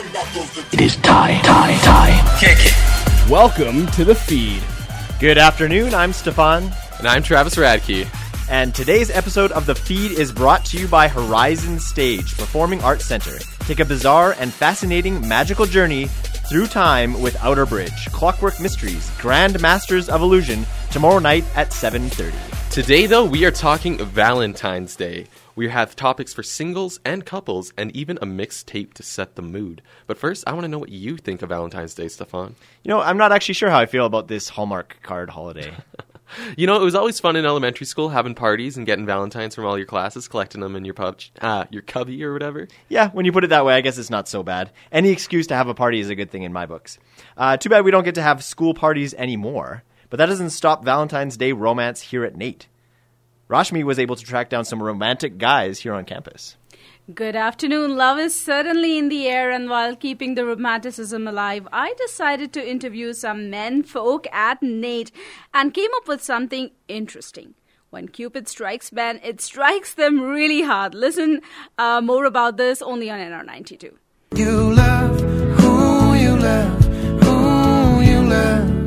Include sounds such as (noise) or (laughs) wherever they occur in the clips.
It is time, time, time. Kick it. Welcome to the feed. Good afternoon, I'm Stefan. And I'm Travis Radke. And today's episode of The Feed is brought to you by Horizon Stage Performing Arts Center. Take a bizarre and fascinating magical journey through time with Outerbridge, Clockwork Mysteries, Grand Masters of Illusion, tomorrow night at 7.30. Today, though, we are talking Valentine's Day. We have topics for singles and couples, and even a mixtape to set the mood. But first, I want to know what you think of Valentine's Day, Stefan. You know, I'm not actually sure how I feel about this Hallmark card holiday. (laughs) You know, it was always fun in elementary school having parties and getting Valentines from all your classes, collecting them in your pub, uh, your cubby or whatever. yeah, when you put it that way, I guess it's not so bad. Any excuse to have a party is a good thing in my books. Uh, too bad we don't get to have school parties anymore, but that doesn't stop Valentine's Day romance here at NAIT. Rashmi was able to track down some romantic guys here on campus. Good afternoon. Love is certainly in the air, and while keeping the romanticism alive, I decided to interview some men folk at NAIT and came up with something interesting. When Cupid strikes men, it strikes them really hard. Listen uh, more about this only on NR92. You love who you love, who you love.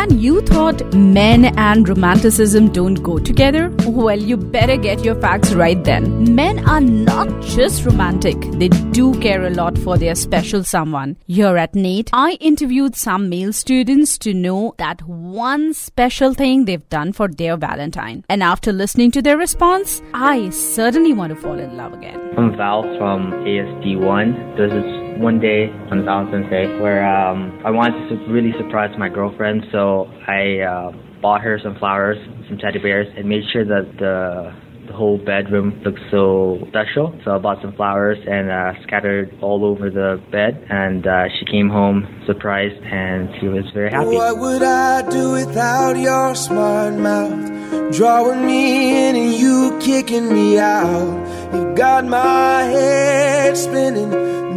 And you thought men and romanticism don't go together? Well, you better get your facts right then. Men are not just romantic, they do care a lot for their special someone. Here at NAIT, I interviewed some male students to know that one special thing they've done for their Valentine. And after listening to their response, I certainly want to fall in love again. I'm Val from ASD1. This is one day on Valentine's Day where um, I wanted to really surprise my girlfriend, so I uh, bought her some flowers, some teddy bears, and made sure that the the whole bedroom looked so special. So I bought some flowers and uh, scattered all over the bed, and uh, she came home surprised, and she was very happy. What would I do without your smart mouth? Drawing me in and you kicking me out. You got my head spinning.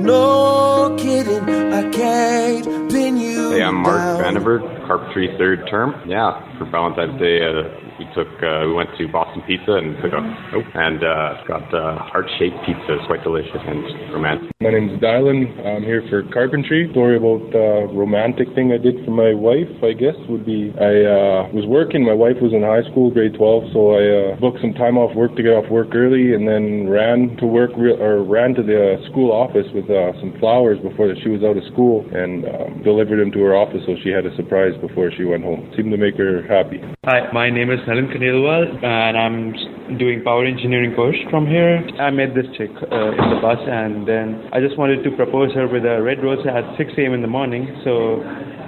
No kidding, I can't pin you Hey, I'm Mark down. Vandenberg, carpentry third term. Yeah, for Valentine's Day, uh, we took uh, we went to Boston Pizza and took a oh, and uh, got uh, heart-shaped pizza. It's quite delicious and romantic. My name's Dylan. I'm here for carpentry. Story about uh, romantic thing I did for my wife, I guess, would be I uh, was working. My wife was in high school, grade 12, so I uh, booked some time off work to get off work early, and then ran to work re- or ran to the school office with uh, some flowers before that she was out of school, and um, delivered them to her office so she had a surprise before she went home. Seemed to make her happy. Hi, my name is Nalan Khandelwal and I'm doing power engineering course from here. I met this chick uh, in the bus and then I just wanted to propose her with a red rose at 6 a.m. in the morning. So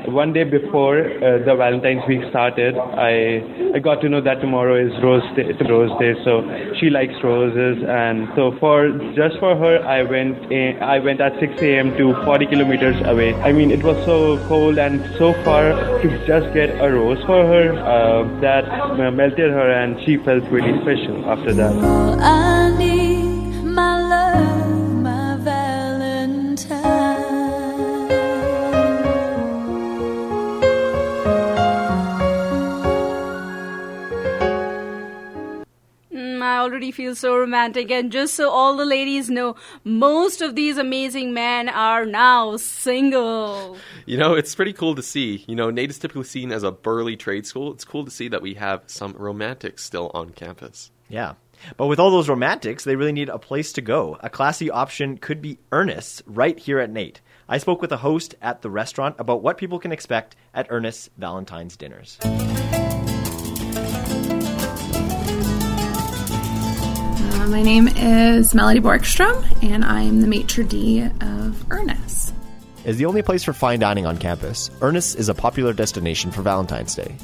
one day before uh, the Valentine's week started, I I got to know that tomorrow is Rose Day, Rose Day. So she likes roses, and so for just for her, I went in, I went at 6 a.m. to 40 kilometers away. I mean, it was so cold and so far to just get a rose for her uh, that melted her, and she felt really special after that. I already feel so romantic, and just so all the ladies know, most of these amazing men are now single. You know, it's pretty cool to see. You know, NAIT is typically seen as a burly trade school. It's cool to see that we have some romantics still on campus. Yeah. But with all those romantics, they really need a place to go. A classy option could be Ernest's right here at NAIT. I spoke with a host at the restaurant about what people can expect at Ernest's Valentine's dinners. My name is Melody Borgstrom, and I am the maitre d' of Ernest. As the only place for fine dining on campus, Ernest is a popular destination for Valentine's Day.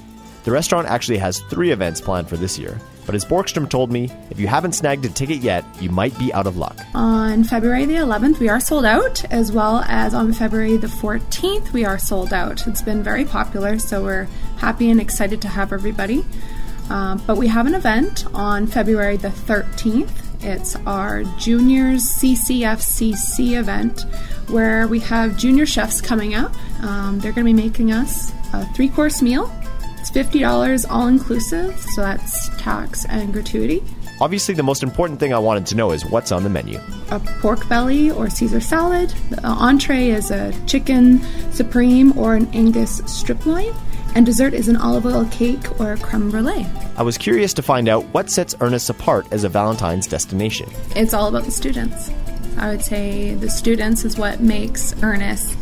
The restaurant actually has three events planned for this year, but as Borgstrom told me, if you haven't snagged a ticket yet, you might be out of luck. On February the 11th, we are sold out, as well as on February the 14th, we are sold out. It's been very popular, so we're happy and excited to have everybody. Um, but we have an event on February the 13th. It's our Juniors CCFCC event where we have junior chefs coming up. Um, they're going to be making us a three course meal. It's $50 all inclusive, so that's tax and gratuity. Obviously, the most important thing I wanted to know is what's on the menu. A pork belly or Caesar salad. The entree is a chicken supreme or an Angus strip loin. And dessert is an olive oil cake or a creme brulee. I was curious to find out what sets Ernest apart as a Valentine's destination. It's all about the students. I would say the students is what makes Ernest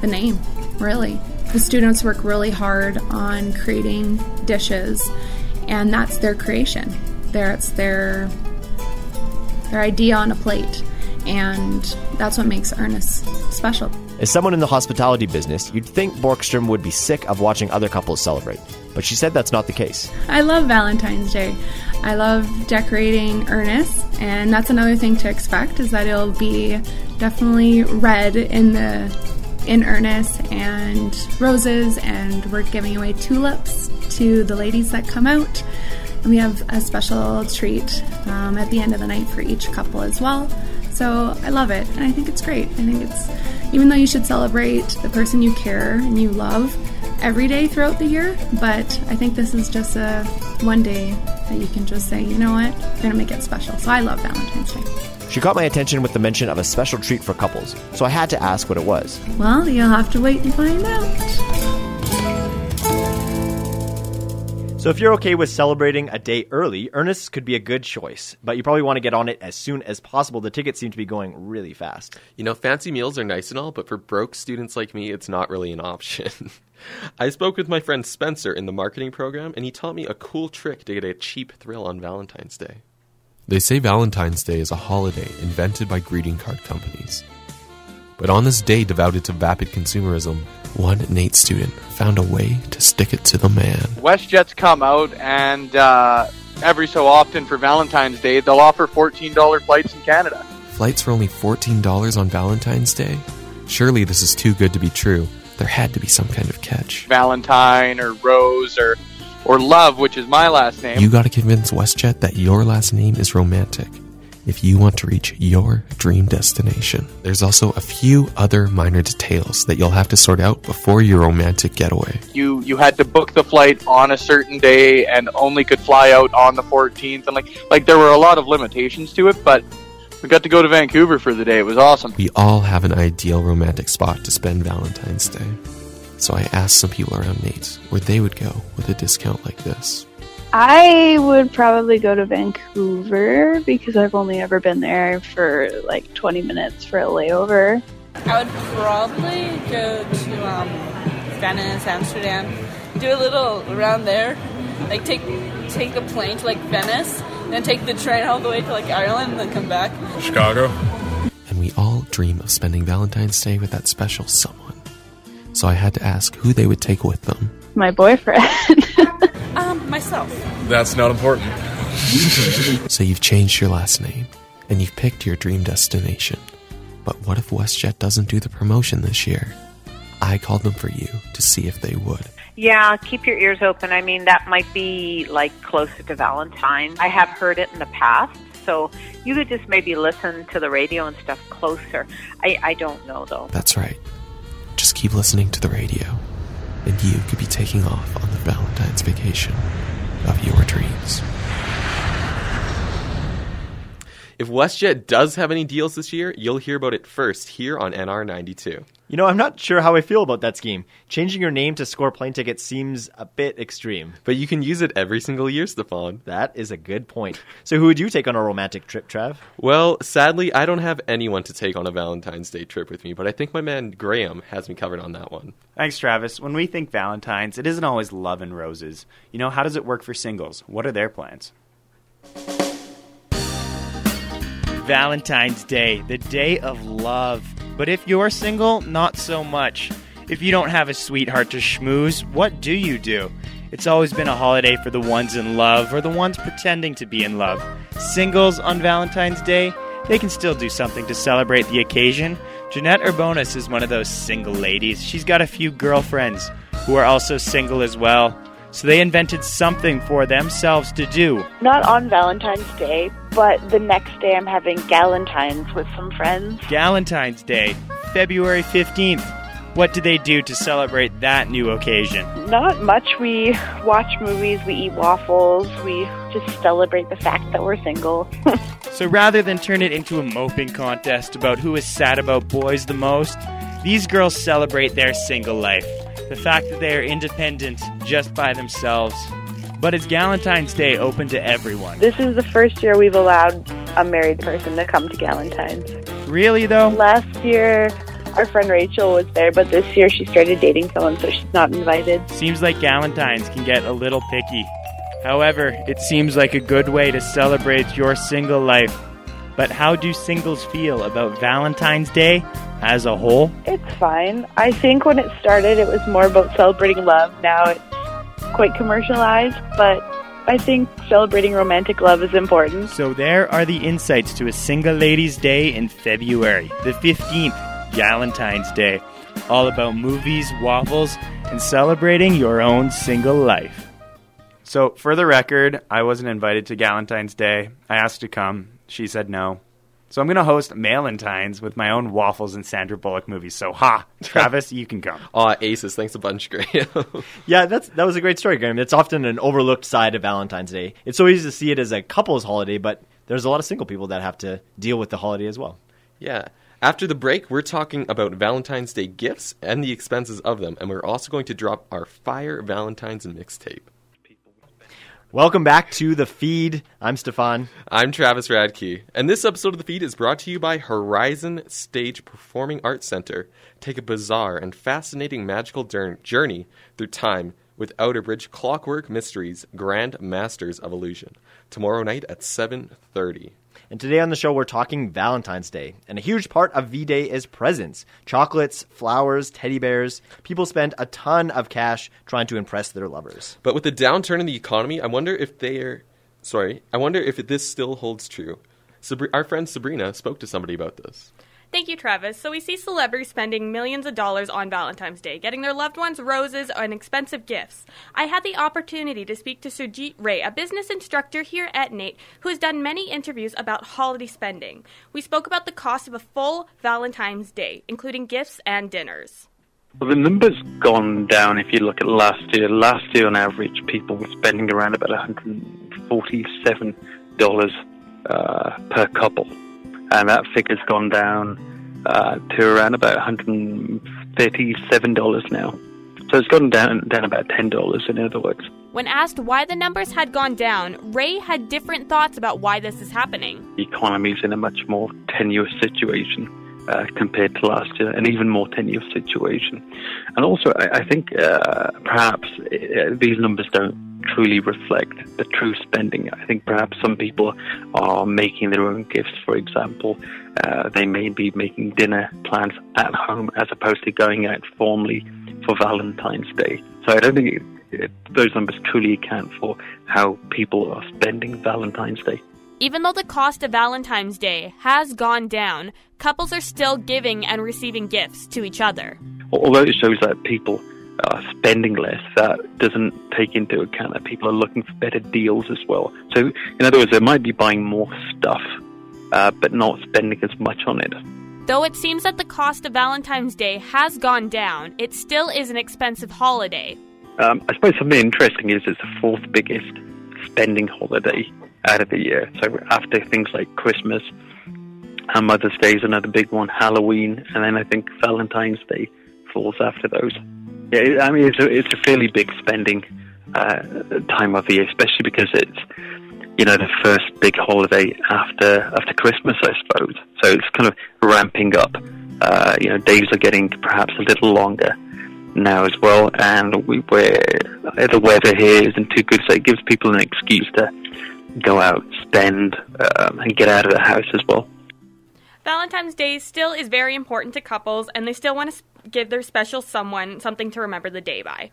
the name, really. The students work really hard on creating dishes, and that's their creation. That's their their idea on a plate, and that's what makes Ernest special. As someone in the hospitality business, you'd think Borgstrom would be sick of watching other couples celebrate, but she said that's not the case. I love Valentine's Day. I love decorating Ernest, and that's another thing to expect is that it'll be definitely red in the in Ernest and roses, and we're giving away tulips to the ladies that come out. And we have a special treat um, at the end of the night for each couple as well. So I love it, and I think it's great. I think it's, even though you should celebrate the person you care and you love every day throughout the year, but I think this is just a one day that you can just say, you know what, we're gonna make it special. So I love Valentine's Day. She caught my attention with the mention of a special treat for couples, so I had to ask what it was. Well, you'll have to wait and find out. So if you're okay with celebrating a day early, Ernest could be a good choice, but you probably want to get on it as soon as possible. The tickets seem to be going really fast. You know, fancy meals are nice and all, but for broke students like me, it's not really an option. (laughs) I spoke with my friend Spencer in the marketing program, and he taught me a cool trick to get a cheap thrill on Valentine's Day. They say Valentine's Day is a holiday invented by greeting card companies. But on this day devoted to vapid consumerism, one NAIT student found a way to stick it to the man. WestJet's come out and uh, every so often for Valentine's Day, they'll offer $14 flights in Canada. Flights for only $14 on Valentine's Day? Surely this is too good to be true. There had to be some kind of catch. Valentine or Rose or or Love, which is my last name. You gotta convince WestJet that your last name is romantic if you want to reach your dream destination. There's also a few other minor details that you'll have to sort out before your romantic getaway. You you had to book the flight on a certain day and only could fly out on the 14th and like like there were a lot of limitations to it, but we got to go to Vancouver for the day. It was awesome. We all have an ideal romantic spot to spend Valentine's Day. So I asked some people around NAIT where they would go with a discount like this. I would probably go to Vancouver because I've only ever been there for like 20 minutes for a layover. I would probably go to um, Venice, Amsterdam, do a little around there, like take take the plane to like Venice, then take the train all the way to like Ireland, and then come back. Chicago. And we all dream of spending Valentine's Day with that special someone. So I had to ask who they would take with them. My boyfriend. (laughs) Um, myself. That's not important. so you've changed your last name and you've picked your dream destination. But what if WestJet doesn't do the promotion this year? I called them for you to see if they would. Yeah, keep your ears open. I mean, that might be like closer to Valentine. I have heard it in the past, so you could just maybe listen to the radio and stuff closer. I, I don't know though. That's right. Just keep listening to the radio, and you could be taking off on the Valentine's vacation of your dreams. If WestJet does have any deals this year, you'll hear about it first here on NR92. You know, I'm not sure how I feel about that scheme. Changing your name to score plane tickets seems a bit extreme. But you can use it every single year, Stefan. That is a good point. So, who would you take on a romantic trip, Trav? Well, sadly, I don't have anyone to take on a Valentine's Day trip with me, but I think my man Graham has me covered on that one. Thanks, Travis. When we think Valentine's, it isn't always love and roses. You know, how does it work for singles? What are their plans? Valentine's Day, the day of love. But if you're single, not so much. If you don't have a sweetheart to schmooze, what do you do? It's always been a holiday for the ones in love or the ones pretending to be in love. Singles on Valentine's Day, they can still do something to celebrate the occasion. Jeanette Urbonis is one of those single ladies. She's got a few girlfriends who are also single as well. So they invented something for themselves to do. Not on Valentine's Day, but the next day I'm having Galentine's with some friends. Galentine's Day, February 15th. What do they do to celebrate that new occasion? Not much. We watch movies, we eat waffles, we just celebrate the fact that we're single. (laughs) So rather than turn it into a moping contest about who is sad about boys the most, these girls celebrate their single life. The fact that they are independent just by themselves. But is Galentine's Day open to everyone? this is the first year we've allowed a married person to come to Galentine's. Really, though? Last year, our friend Rachel was there, but this year she started dating someone, so she's not invited. Seems like Galentine's can get a little picky. However, it seems like a good way to celebrate your single life. But how do singles feel about Valentine's Day as a whole? It's fine. I think when it started, it was more about celebrating love. Now it's quite commercialized, but I think celebrating romantic love is important. So there are the insights to a single ladies' day in February, the 15th, Galentine's Day. All about movies, waffles, and celebrating your own single life. So, for the record, I wasn't invited to Galentine's Day. I asked to come. She said no. So, I'm going to host Malentines with my own waffles and Sandra Bullock movies. So, ha! (laughs) Travis, you can come. Aw, aces. Thanks a bunch, Graham. (laughs) Yeah, that's that was a great story, Graham. It's often an overlooked side of Valentine's Day. It's so easy to see it as a couple's holiday, but there's a lot of single people that have to deal with the holiday as well. yeah. After the break, we're talking about Valentine's Day gifts and the expenses of them, and we're also going to drop our Fire Valentine's mixtape. Welcome back to the feed. I'm Stefan. I'm Travis Radke, and this episode of the feed is brought to you by Horizon Stage Performing Arts Center. Take a bizarre and fascinating magical journey through time with Outerbridge Clockwork Mysteries Grand Masters of Illusion. Tomorrow night at 7:30. And today on the show, we're talking Valentine's Day. And a huge part of V Day is presents chocolates, flowers, teddy bears. People spend a ton of cash trying to impress their lovers. But with the downturn in the economy, I wonder if they're sorry. I wonder if this still holds true. Sabri- our friend Sabrina spoke to somebody about this. Thank you, Travis. So we see celebrities spending millions of dollars on Valentine's Day, getting their loved ones roses and expensive gifts. I had the opportunity to speak to Surjit Ray, a business instructor here at NAIT, who has done many interviews about holiday spending. We spoke about the cost of a full Valentine's Day, including gifts and dinners. Well, the number's gone down if you look at last year. Last year, on average, people were spending around about $147 uh, per couple. And that figure's gone down uh, to around about $137 now. So it's gone down, down about $10, in other words. When asked why the numbers had gone down, Ray had different thoughts about why this is happening. The economy's in a much more tenuous situation. Uh, compared to last year, an even more tenuous situation. And also, I, I think uh, perhaps uh, these numbers don't truly reflect the true spending. I think perhaps some people are making their own gifts, for example. Uh, they may be making dinner plans at home as opposed to going out formally for Valentine's Day. So I don't think it, it, those numbers truly account for how people are spending Valentine's Day. Even though the cost of Valentine's Day has gone down, couples are still giving and receiving gifts to each other. although it shows that people are spending less, that doesn't take into account that people are looking for better deals as well. So, in other words, they might be buying more stuff, uh, but not spending as much on it. Though it seems that the cost of Valentine's Day has gone down, it still is an expensive holiday. Um, I suppose something interesting is it's the fourth biggest spending holiday out of the year. So after things like Christmas, and Mother's Day is another big one, Halloween, and then I think Valentine's Day falls after those. Yeah, I mean it's a, it's a fairly big spending uh, time of the year, especially because it's you know the first big holiday after after Christmas, I suppose. So it's kind of ramping up. Uh, you know, days are getting perhaps a little longer now as well, and we we're, the weather here isn't too good, so it gives people an excuse to go out, spend, um, and get out of the house as well. Valentine's Day still is very important to couples, and they still want to give their special someone something to remember the day by.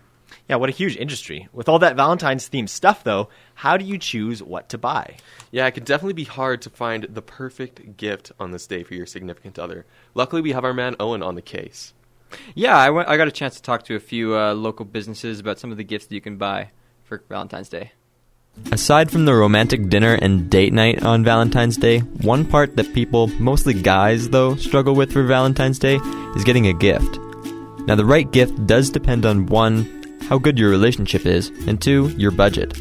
Yeah, what a huge industry. With all that Valentine's themed stuff, though, how do you choose what to buy? Yeah, it can definitely be hard to find the perfect gift on this day for your significant other. Luckily, we have our man Owen on the case. Yeah, I, went, I got a chance to talk to a few uh, local businesses about some of the gifts that you can buy for Valentine's Day. Aside from the romantic dinner and date night on Valentine's Day, one part that people, mostly guys though, struggle with for Valentine's Day is getting a gift. Now, the right gift does depend on one, how good your relationship is, and two, your budget.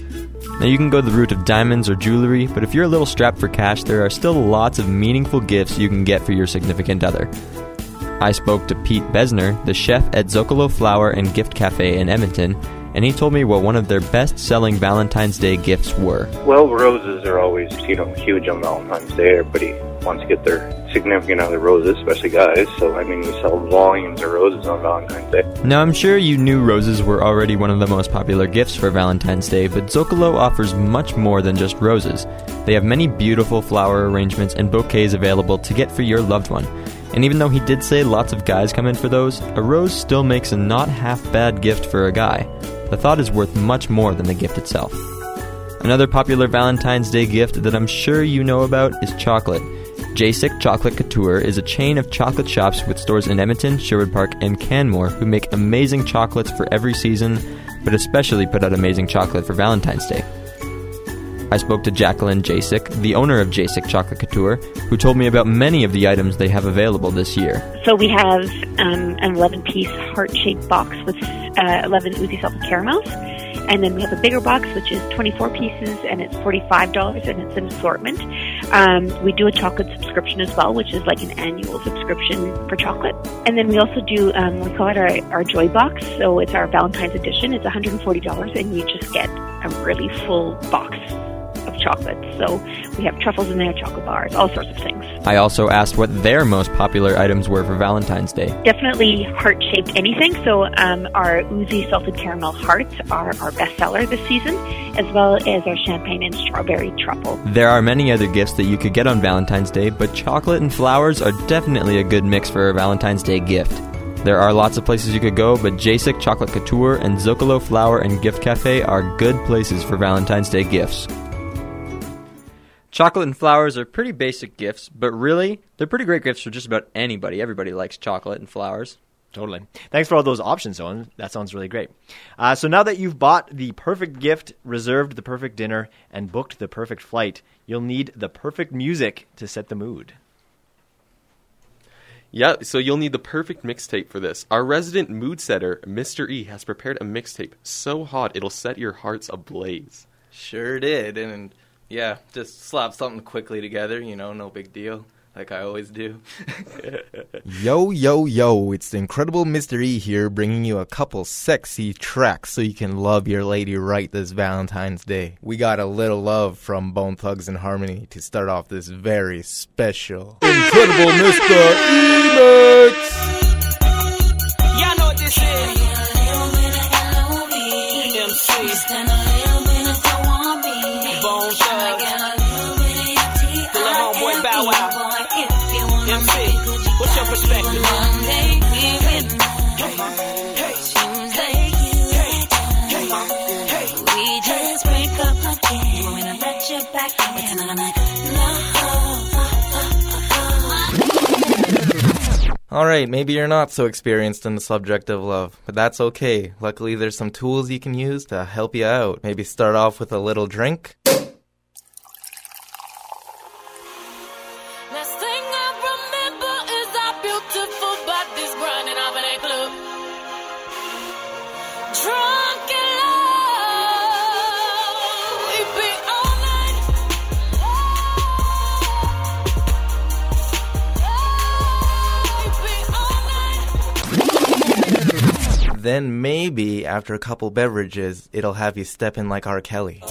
Now, you can go the route of diamonds or jewelry, but if you're a little strapped for cash, there are still lots of meaningful gifts you can get for your significant other. I spoke to Pete Besner, the chef at Zocalo Flower and Gift Cafe in Edmonton, and he told me what one of their best selling Valentine's Day gifts were. Well, roses are always, you know, huge on Valentine's Day. Everybody wants to get their significant other roses, especially guys. So, I mean, we sell volumes of roses on Valentine's Day. Now, I'm sure you knew roses were already one of the most popular gifts for Valentine's Day, but Zocalo offers much more than just roses. They have many beautiful flower arrangements and bouquets available to get for your loved one. And even though he did say lots of guys come in for those, a rose still makes a not half bad gift for a guy. The thought is worth much more than the gift itself. Another popular Valentine's Day gift that I'm sure you know about is chocolate. Jacek Chocolate Couture is a chain of chocolate shops with stores in Edmonton, Sherwood Park, and Canmore who make amazing chocolates for every season, but especially put out amazing chocolate for Valentine's Day. I spoke to Jacqueline Jacek, the owner of Jacek Chocolate Couture, who told me about many of the items they have available this year. So we have um, an 11 piece heart shaped box with uh, 11 Uzi salted caramels. And then we have a bigger box, which is 24 pieces, and it's $45, and it's an assortment. Um, we do a chocolate subscription as well, which is like an annual subscription for chocolate. And then we also do, um, we call it our, our Joy Box. So it's our Valentine's edition. It's $140, and you just get a really full box chocolate. So we have truffles in there, chocolate bars, all sorts of things. I also asked what their most popular items were for Valentine's Day. Definitely heart shaped anything. So um, our Uzi salted caramel hearts are our bestseller this season, as well as our champagne and strawberry truffle. There are many other gifts that you could get on Valentine's Day, but chocolate and flowers are definitely a good mix for a Valentine's Day gift. There are lots of places you could go, but Jacek Chocolate Couture and Zocalo Flower and Gift Cafe are good places for Valentine's Day gifts. Chocolate and flowers are pretty basic gifts, but really, they're pretty great gifts for just about anybody. Everybody likes chocolate and flowers. Totally. Thanks for all those options, Owen. That sounds really great. Uh, so now that you've bought the perfect gift, reserved the perfect dinner, and booked the perfect flight, you'll need the perfect music to set the mood. Yeah, so you'll need the perfect mixtape for this. Our resident mood setter, Mr. E, has prepared a mixtape so hot it'll set your hearts ablaze. Sure did, and yeah, just slap something quickly together, you know, no big deal, like I always do. (laughs) Yo, yo, yo, it's the incredible Mr. E here bringing you a couple sexy tracks so you can love your lady right this Valentine's Day. We got a little love from Bone Thugs-n-Harmony to start off this very special, incredible Mr. E mix. Y'all know what this is. Alright, maybe you're not so experienced in the subject of love, but that's okay. Luckily, there's some tools you can use to help you out. Maybe start off with a little drink. Then maybe after a couple beverages, it'll have you step in like R. Kelly.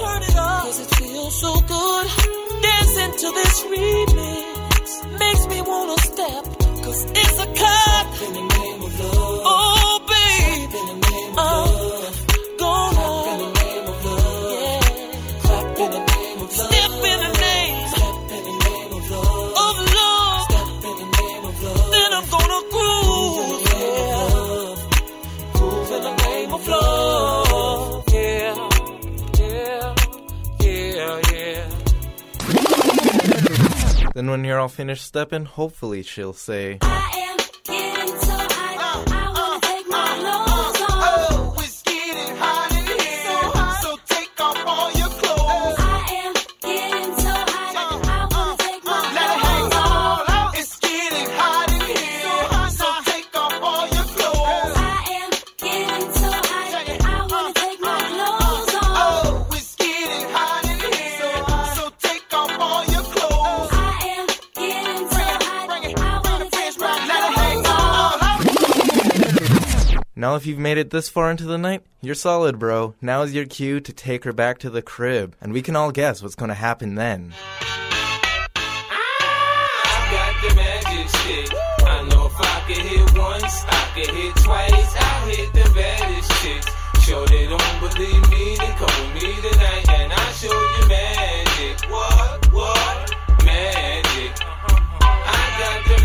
Then when you're all finished stepping, hopefully she'll say, if you've made it this far into the night, you're solid, bro. Now is your cue to take her back to the crib, and we can all guess what's gonna happen then. Got the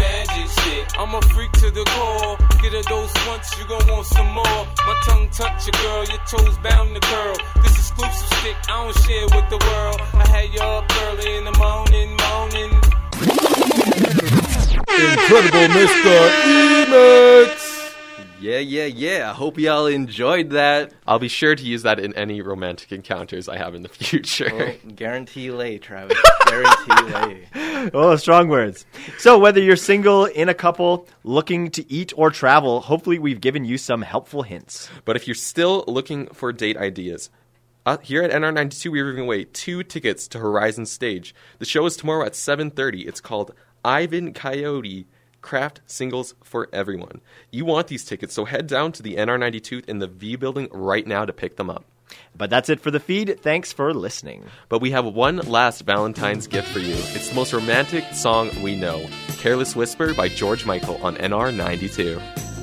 shit. I'm a freak to the core. Get a dose once, you gon' want some more. My tongue touch your girl, your toes bound to curl. This exclusive stick, I don't share with the world. I had you up early in the morning, morning. Incredible Mr. Emax! Yeah, yeah, yeah. I hope y'all enjoyed that. I'll be sure to use that in any romantic encounters I have in the future. Well, (laughs) guarantee lay, Travis. guarantee lay. (laughs) Oh, strong words. So, whether you're single, in a couple, looking to eat or travel, hopefully we've given you some helpful hints. But if you're still looking for date ideas, uh, here at NR92, we're giving away two tickets to Horizon Stage. The show is tomorrow at 7.30. It's called Ivan Coyote Craft Singles for Everyone. You want these tickets, so head down to the NR92 in the V building right now to pick them up. But that's it for the feed. Thanks for listening. But we have one last Valentine's gift for you. It's the most romantic song we know Careless Whisper by George Michael on NR92.